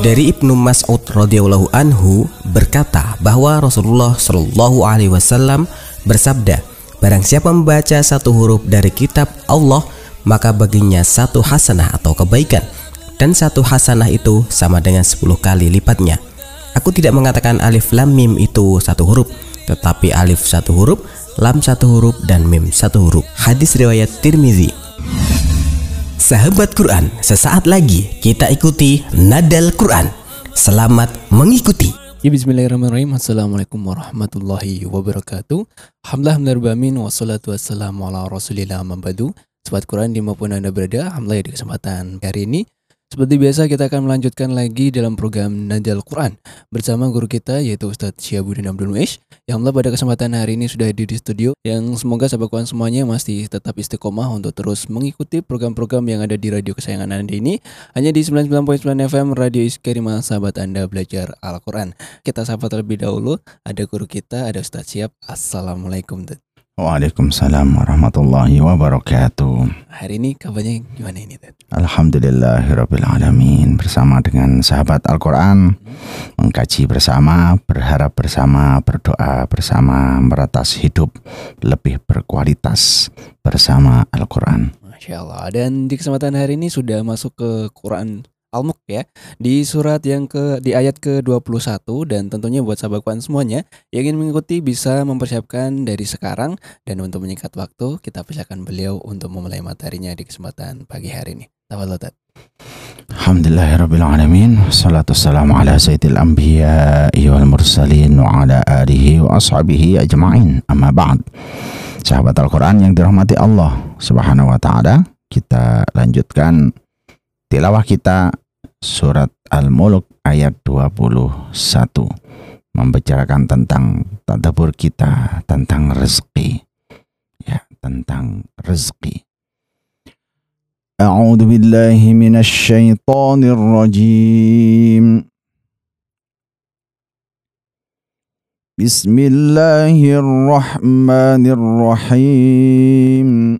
Dari Ibnu Mas'ud radhiyallahu anhu berkata bahwa Rasulullah shallallahu alaihi wasallam bersabda, barang siapa membaca satu huruf dari kitab Allah, maka baginya satu hasanah atau kebaikan dan satu hasanah itu sama dengan sepuluh kali lipatnya. Aku tidak mengatakan alif lam mim itu satu huruf, tetapi alif satu huruf, lam satu huruf dan mim satu huruf. Hadis riwayat Tirmizi. Sahabat Quran, sesaat lagi kita ikuti Nadal Quran. Selamat mengikuti. Ya, bismillahirrahmanirrahim. Assalamualaikum warahmatullahi wabarakatuh. Alhamdulillah bamin wassalatu wassalamu ala rasulillah mambadu. Sobat Quran dimanapun Anda berada, alhamdulillah ya, di kesempatan hari ini seperti biasa kita akan melanjutkan lagi dalam program Najal Quran bersama guru kita yaitu Ustadz Syabudin Abdul Muish yang telah pada kesempatan hari ini sudah hadir di studio yang semoga sahabat semuanya masih tetap istiqomah untuk terus mengikuti program-program yang ada di radio kesayangan Anda ini hanya di 99.9 FM Radio Iskarima sahabat Anda belajar Al-Quran. Kita sapa terlebih dahulu ada guru kita ada Ustadz Siap. Assalamualaikum. Waalaikumsalam warahmatullahi wabarakatuh. Hari ini kabarnya gimana ini, Ted? Alhamdulillahirabbil alamin. Bersama dengan sahabat Al-Qur'an hmm. mengkaji bersama, berharap bersama, berdoa bersama, meretas hidup lebih berkualitas bersama Al-Qur'an. Masya Allah. Dan di kesempatan hari ini sudah masuk ke Quran Al-Mulk ya di surat yang ke di ayat ke-21 dan tentunya buat sahabat kuan semuanya yang ingin mengikuti bisa mempersiapkan dari sekarang dan untuk menyikat waktu kita persilakan beliau untuk memulai materinya di kesempatan pagi hari ini. Tafadhol Alhamdulillahirabbil alamin wassalatu wassalamu ala sayyidil anbiya wal mursalin wa ala alihi wa ashabihi ajmain amma ba'd. Sahabat Al-Qur'an yang dirahmati Allah Subhanahu wa taala, kita lanjutkan Tilawah kita surat Al-Mulk ayat 21 membicarakan tentang tadabur kita tentang rezeki ya tentang rezeki A'udzu billahi minasy syaithanir rajim Bismillahirrahmanirrahim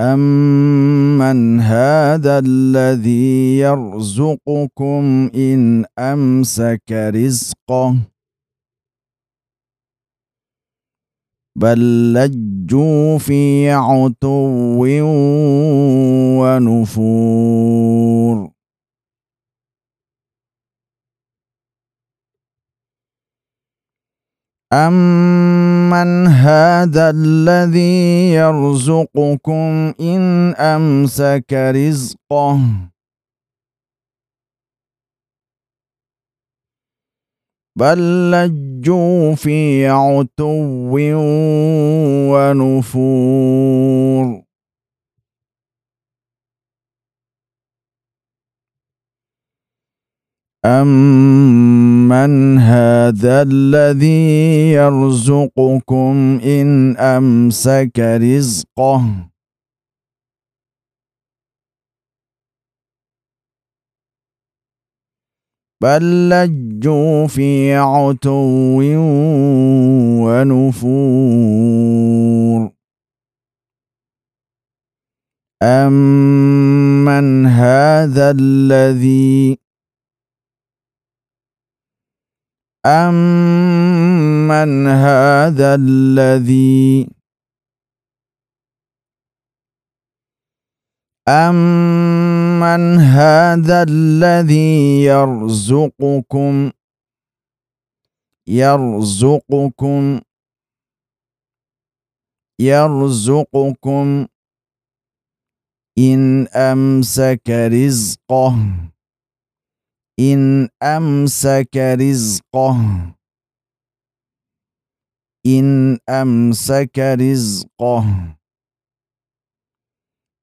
أمن هذا الذي يرزقكم إن أمسك رزقه بل لجوا في عتو ونفور أمن من هذا الذي يرزقكم إن أمسك رزقه بل لجوا في عتو ونفور أم من هذا الذي يرزقكم إن أمسك رزقه بل لجوا في عتو ونفور أمن هذا الذي أمن هذا الذي أمن هذا الذي يرزقكم يرزقكم يرزقكم إن أمسك رزقه إن أمسك رزقه إن أمسك رزقه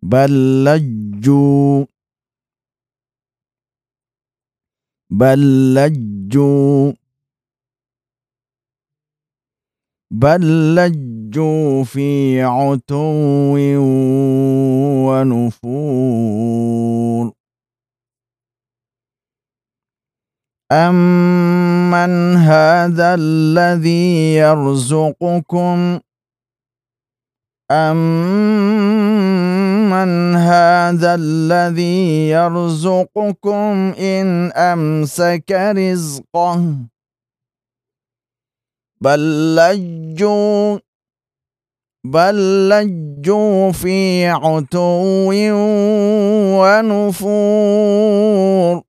بل لجوا بل لجوا بل لجوا في عتو ونفور أمن هذا الذي يرزقكم أمن هذا الذي يرزقكم إن أمسك رزقه بل لجوا بل لجوا في عتو ونفور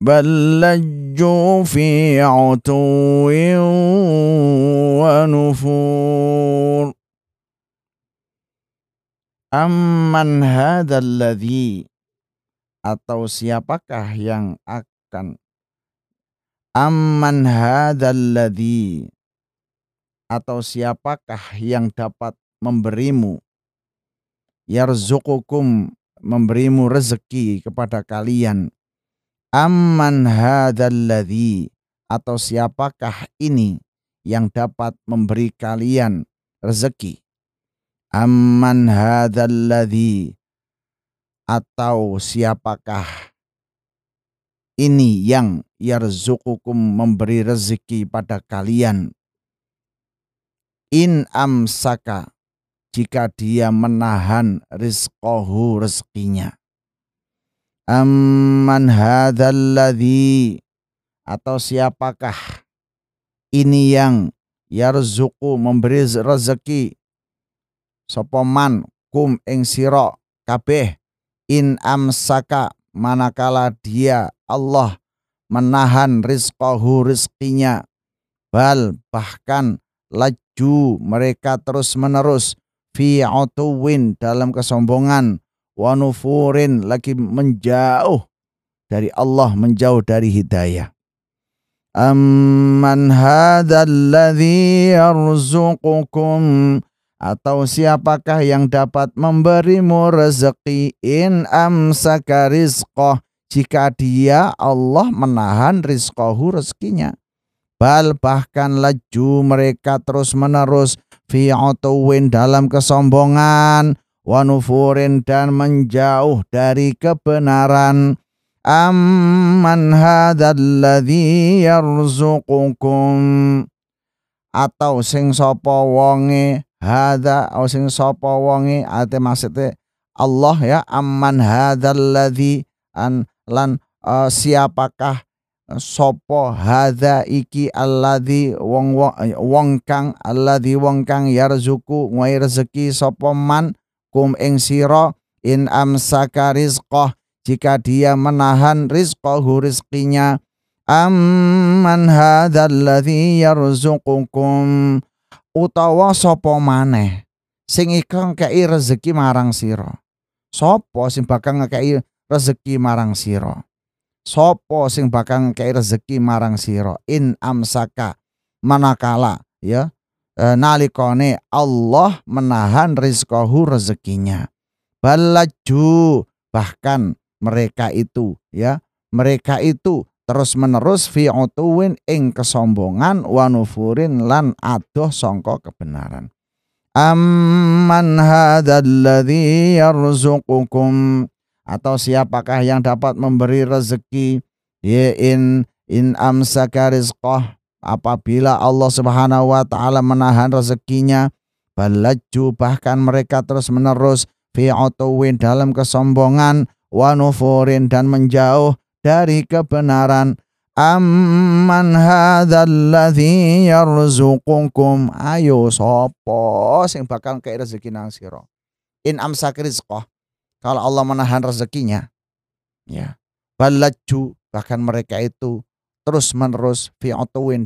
بل لجوا في عتو ونفور أمن هذا الذي atau siapakah yang akan Amman hadzal atau siapakah yang dapat memberimu yarzukukum memberimu rezeki kepada kalian Amman hadalladzi atau siapakah ini yang dapat memberi kalian rezeki? Amman hadalladzi atau siapakah ini yang yarzukukum memberi rezeki pada kalian? In amsaka jika dia menahan rizkohu rezekinya Amman hadzalladzi atau siapakah ini yang yarzuku memberi rezeki sopoman kum ing siro kabeh in amsaka manakala dia Allah menahan rizqahu rizkinya bal bahkan laju mereka terus menerus fi dalam kesombongan wa nufurin lagi menjauh dari Allah menjauh dari hidayah amman hadzalladzi yarzuqukum atau siapakah yang dapat memberimu rezeki in amsaka rizqah jika dia Allah menahan rizqahu rezekinya bal bahkan laju mereka terus menerus fi dalam kesombongan wanufurin dan menjauh dari kebenaran. Amman hadzalladzi yarzuqukum atau sing sapa wonge hada, atau sing sapa wonge ate maksude Allah ya amman hadzalladzi an lan uh, siapakah sopo hada iki alladzi wong wong, wong kang alladzi wong kang yarzuku ngwai rezeki sapa man kum ing sira in amsaka rizqah jika dia menahan rizqahu rizqinya amman hadzal ladzi yarzuqukum utawa sopo maneh sing iku ngekeki rezeki marang siro. Sopo sing bakal ngekeki rezeki marang siro. Sopo sing bakal ngekeki rezeki marang siro. in amsaka manakala ya Eh, nalikone Allah menahan rizkohu rezekinya. Balaju bahkan mereka itu ya mereka itu terus menerus fi ing kesombongan wanufurin lan adoh songko kebenaran. Amman hadalladzi yarzukukum atau siapakah yang dapat memberi rezeki ya in in amsaka rizqah Apabila Allah Subhanahu wa taala menahan rezekinya, balaju bahkan mereka terus-menerus fi dalam kesombongan wa nufurin dan menjauh dari kebenaran. Amman hadzalladzi yarzuqukum ayo sopo sing bakal kei rezeki nang sira. In amsak rizqah. Kalau Allah menahan rezekinya. Ya. Balaju bahkan mereka itu terus menerus fi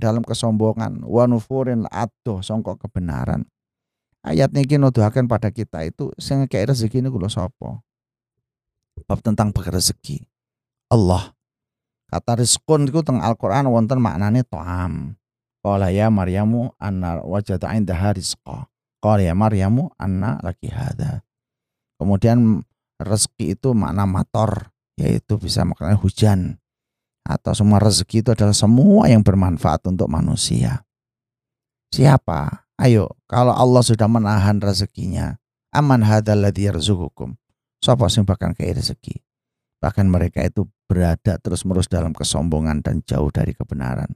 dalam kesombongan wa nufurin adoh songkok kebenaran ayat niki nuduhaken pada kita itu sing kayak rezeki ini kula sapa bab tentang rezeki Allah kata rizqun itu teng Al-Qur'an wonten maknane to'am qala ya maryamu anna wajata indaha rizqa qala ya maryamu anna lagi hada kemudian rezeki itu makna motor yaitu bisa maknanya hujan atau semua rezeki itu adalah semua yang bermanfaat untuk manusia. Siapa? Ayo, kalau Allah sudah menahan rezekinya, aman hadal dia yarzuqukum. siapa sing bahkan kei rezeki? Bahkan mereka itu berada terus-menerus dalam kesombongan dan jauh dari kebenaran.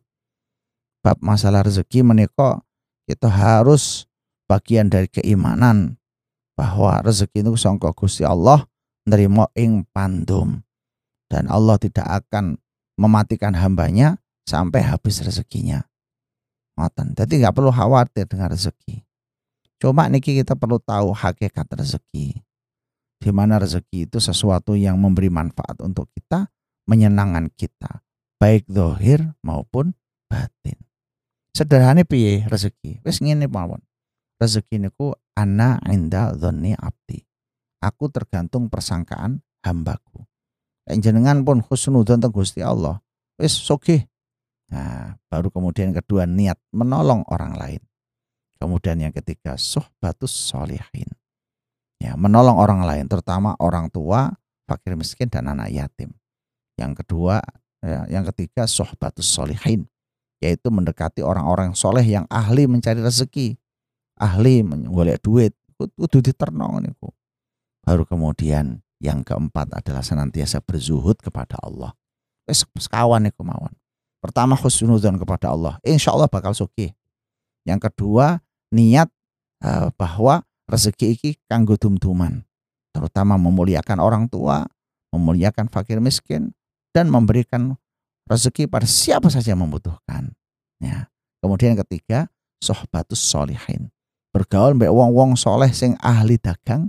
Bab masalah rezeki menikah itu harus bagian dari keimanan bahwa rezeki itu songkok Gusti Allah nerimo ing pandum dan Allah tidak akan mematikan hambanya sampai habis rezekinya. Ngoten. Jadi nggak perlu khawatir dengan rezeki. Cuma niki kita perlu tahu hakikat rezeki. Di mana rezeki itu sesuatu yang memberi manfaat untuk kita, menyenangkan kita, baik dohir maupun batin. Sederhana piye rezeki. Wes ngene mawon. Rezeki niku ana inda dzanni abdi. Aku tergantung persangkaan hambaku. Yang jenengan pun husnudon teng Gusti Allah, wis sokih. Nah, baru kemudian kedua niat menolong orang lain. Kemudian yang ketiga sohbatus solihin. Ya, menolong orang lain terutama orang tua, fakir miskin dan anak yatim. Yang kedua, ya, yang ketiga sohbatus solihin yaitu mendekati orang-orang soleh yang ahli mencari rezeki, ahli menggolek duit, kudu diternong niku. Baru kemudian yang keempat adalah senantiasa berzuhud kepada Allah. Wes sekawan iku Pertama khusnudzon kepada Allah. Insya Allah bakal suki. Yang kedua, niat eh, bahwa rezeki iki kanggo dum Terutama memuliakan orang tua, memuliakan fakir miskin dan memberikan rezeki pada siapa saja yang membutuhkan. Ya. Kemudian ketiga, sohbatus solihin. Bergaul mbak wong-wong soleh sing ahli dagang,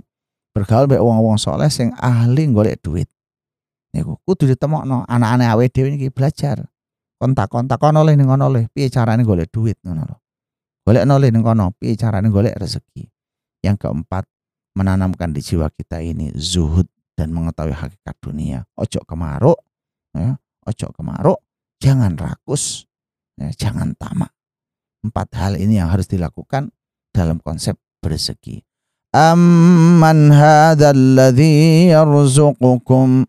bergaul mbek wong-wong soleh sing ahli golek duit. Niku kudu ditemokno anak-anak awake dhewe iki belajar. Kontak-kontak kono oleh ning kono oleh piye carane golek duit ngono lho. Golek oleh ning kono, piye carane golek rezeki. Yang keempat, menanamkan di jiwa kita ini zuhud dan mengetahui hakikat dunia. Ojo kemaruk, ya, ojo kemaruk, jangan rakus, ya, jangan tamak. Empat hal ini yang harus dilakukan dalam konsep bersegi amman hadzalladzi yarzuqukum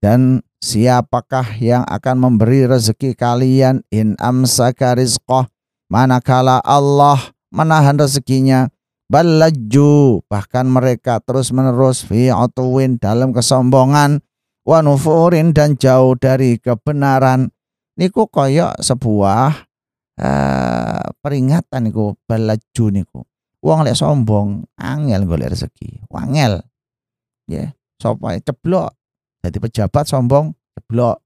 dan siapakah yang akan memberi rezeki kalian in amsaka rizqah manakala Allah menahan rezekinya balajju bahkan mereka terus menerus fi utuwin dalam kesombongan wa nufurin dan jauh dari kebenaran niku koyok sebuah uh, peringatan niku balaju niku uang lek sombong angel golek rezeki, wangel. Ya, yeah. sapa ceblok. Dadi pejabat sombong ceblok.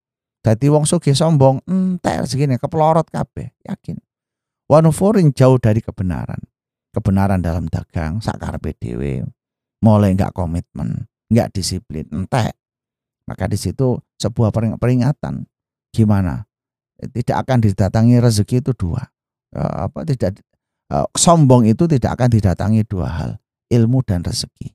jadi wong sugih sombong entek rezekine keplorot kabeh, yakin. Wanufurin jauh dari kebenaran. Kebenaran dalam dagang sakar dhewe. Mulai enggak komitmen, enggak disiplin, entek. Maka di situ sebuah peringatan. Gimana? Tidak akan didatangi rezeki itu dua. Eh, apa tidak Eh, sombong itu tidak akan didatangi dua hal, ilmu dan rezeki.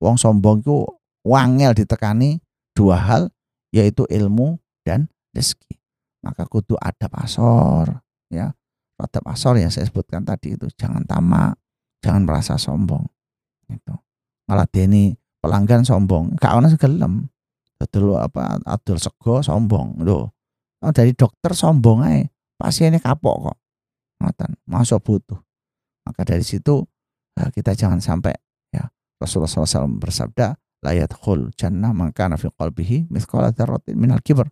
Wong sombong itu wangel ditekani dua hal yaitu ilmu dan rezeki. Maka kudu ada pasor ya. Ada pasor yang saya sebutkan tadi itu jangan tamak, jangan merasa sombong. Itu. Malah Deni pelanggan sombong, gak ono segelem. betul apa Abdul sego sombong loh. Oh, dari dokter sombong pasti Pasiennya kapok kok ngoten masuk butuh maka dari situ eh, kita jangan sampai ya Rasulullah SAW bersabda layat khul jannah maka nafi qalbihi mithqala dzarratin minal kibr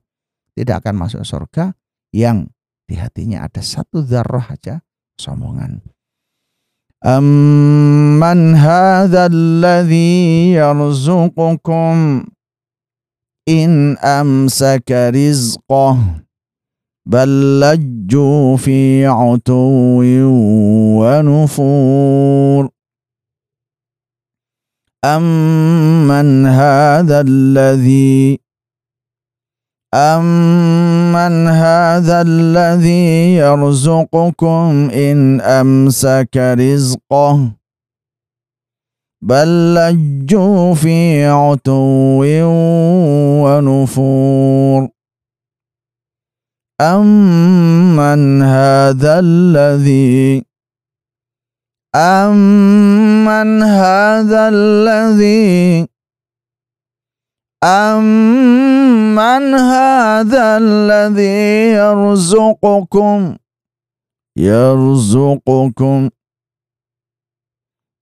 tidak akan masuk surga yang di hatinya ada satu darah aja sombongan Amman hadzal ladzi yarzuqukum in amsaka rizqahu بل لجوا في عتو ونفور أمن هذا الذي أمن هذا الذي يرزقكم إن أمسك رزقه بل لجوا في عتو ونفور أمن هذا الذي أمن هذا الذي أمن هذا الذي يرزقكم يرزقكم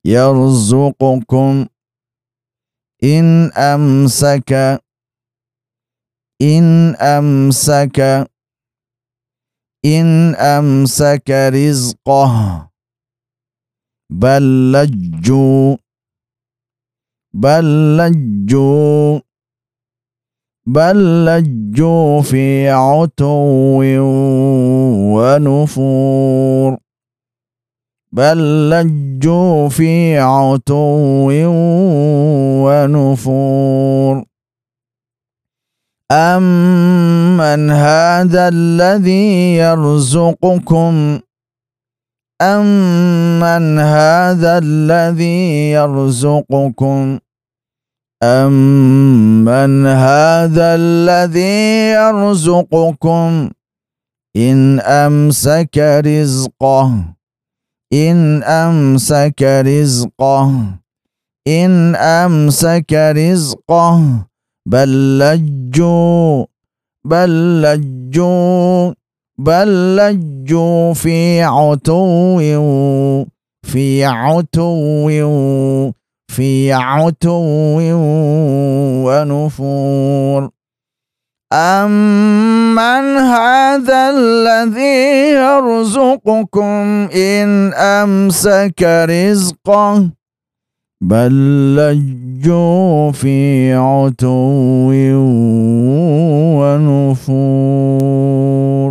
يرزقكم إن أمسك إن أمسك إن أمسك رزقه بل لجوا بل لجوا بل لجوا في عتو ونفور بل لجوا في عتو ونفور أمن هذا الذي يرزقكم أمن هذا الذي يرزقكم أمن هذا الذي يرزقكم إن أمسك رزقه إن أمسك رزقه إن أمسك رزقه بل لجوا بل لجوا بل لجوا في عتو في عتو في عتو ونفور أمن هذا الذي يرزقكم إن أمسك رزقه بل لجوا في عتو ونفور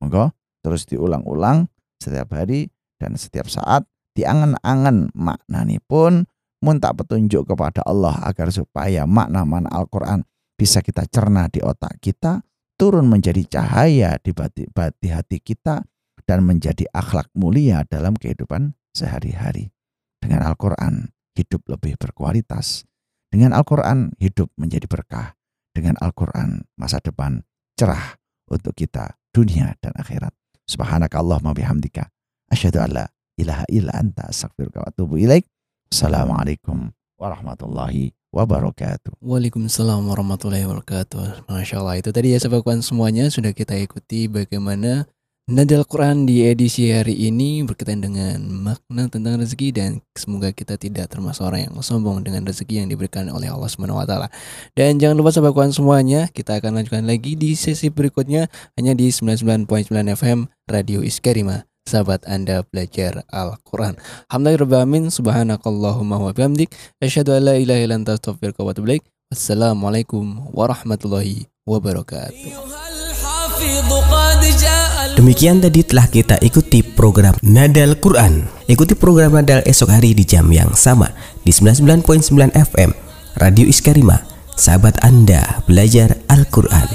maka terus diulang-ulang setiap hari dan setiap saat diangan-angan maknani pun minta petunjuk kepada Allah agar supaya makna-makna Al-Quran bisa kita cerna di otak kita, turun menjadi cahaya di batik-batik hati kita, dan menjadi akhlak mulia dalam kehidupan sehari-hari. Dengan Al-Quran, hidup lebih berkualitas. Dengan Al-Quran, hidup menjadi berkah. Dengan Al-Quran, masa depan cerah untuk kita dunia dan akhirat. Subhanakallahumma bihamdika. Asyhadu alla ilaha illa anta astaghfiruka wa atubu ilaik. Assalamualaikum warahmatullahi wabarakatuh. Waalaikumsalam warahmatullahi wabarakatuh. Masya Allah itu tadi ya sebagian semuanya sudah kita ikuti bagaimana Nadal Quran di edisi hari ini berkaitan dengan makna tentang rezeki dan semoga kita tidak termasuk orang yang sombong dengan rezeki yang diberikan oleh Allah Subhanahu wa taala. Dan jangan lupa sahabat semuanya, kita akan lanjutkan lagi di sesi berikutnya hanya di 99.9 FM Radio Iskarima. Sahabat Anda belajar Al-Quran Alhamdulillah amin Subhanakallahumma wa bihamdik Asyadu an la ilaha ilan wa Wassalamualaikum warahmatullahi wabarakatuh Demikian tadi telah kita ikuti program Nadal Quran. Ikuti program Nadal esok hari di jam yang sama di 99.9 FM Radio Iskarima. Sahabat Anda belajar Al-Qur'an.